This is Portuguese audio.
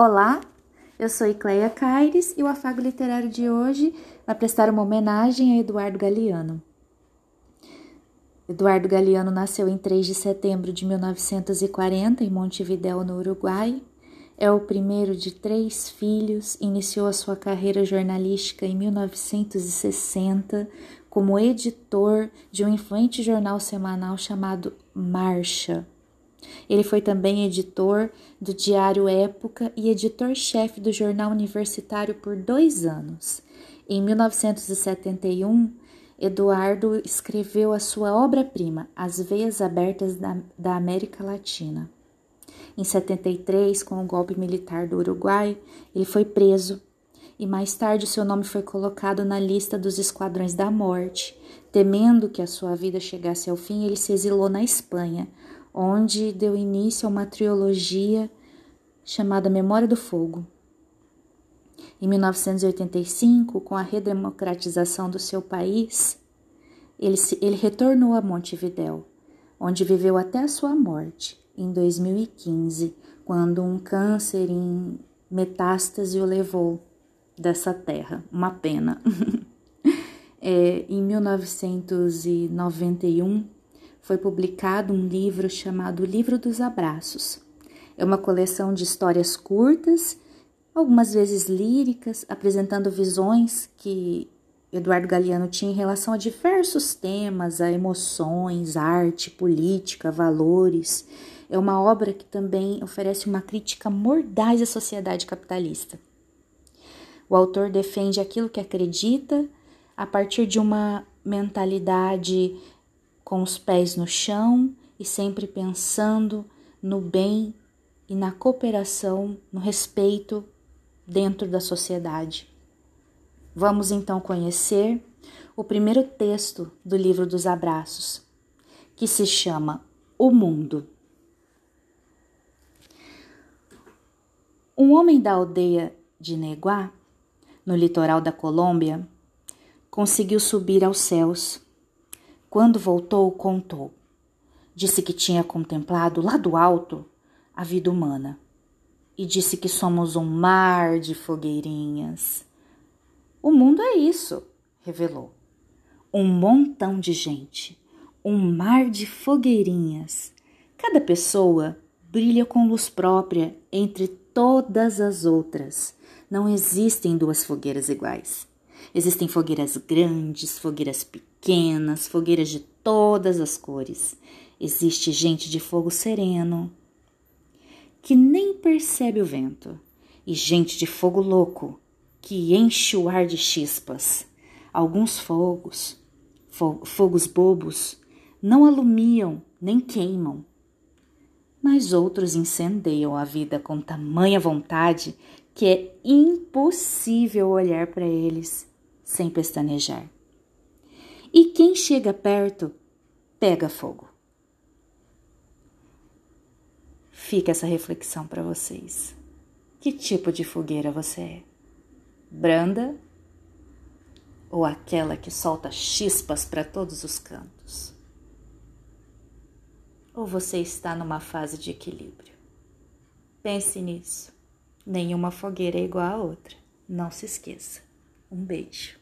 Olá, eu sou Icleia Caires e o Afago Literário de hoje vai prestar uma homenagem a Eduardo Galeano. Eduardo Galeano nasceu em 3 de setembro de 1940 em Montevidéu, no Uruguai. É o primeiro de três filhos, iniciou a sua carreira jornalística em 1960 como editor de um influente jornal semanal chamado Marcha. Ele foi também editor do Diário Época e editor-chefe do jornal universitário por dois anos. Em 1971, Eduardo escreveu a sua obra-prima, As Veias Abertas da, da América Latina. Em 73, com o golpe militar do Uruguai, ele foi preso e mais tarde seu nome foi colocado na lista dos Esquadrões da Morte. Temendo que a sua vida chegasse ao fim, ele se exilou na Espanha, onde deu início a uma trilogia chamada Memória do Fogo. Em 1985, com a redemocratização do seu país, ele, se, ele retornou a Montevidéu, onde viveu até a sua morte, em 2015, quando um câncer em metástase o levou dessa terra. Uma pena. é, em 1991, foi publicado um livro chamado Livro dos Abraços. É uma coleção de histórias curtas, algumas vezes líricas, apresentando visões que Eduardo Galeano tinha em relação a diversos temas, a emoções, arte, política, valores. É uma obra que também oferece uma crítica mordaz à sociedade capitalista. O autor defende aquilo que acredita a partir de uma mentalidade com os pés no chão e sempre pensando no bem e na cooperação, no respeito dentro da sociedade. Vamos então conhecer o primeiro texto do livro dos abraços, que se chama O Mundo. Um homem da aldeia de Neguá, no litoral da Colômbia, conseguiu subir aos céus quando voltou, contou. Disse que tinha contemplado lá do alto a vida humana e disse que somos um mar de fogueirinhas. O mundo é isso, revelou. Um montão de gente, um mar de fogueirinhas. Cada pessoa brilha com luz própria entre todas as outras. Não existem duas fogueiras iguais. Existem fogueiras grandes, fogueiras pequenas, fogueiras de todas as cores. Existe gente de fogo sereno, que nem percebe o vento, e gente de fogo louco, que enche o ar de chispas. Alguns fogos, fogos bobos, não alumiam nem queimam, mas outros incendeiam a vida com tamanha vontade que é impossível olhar para eles sem pestanejar. E quem chega perto pega fogo. Fica essa reflexão para vocês. Que tipo de fogueira você é? Branda ou aquela que solta chispas para todos os cantos? Ou você está numa fase de equilíbrio? Pense nisso. Nenhuma fogueira é igual à outra. Não se esqueça. Um beijo.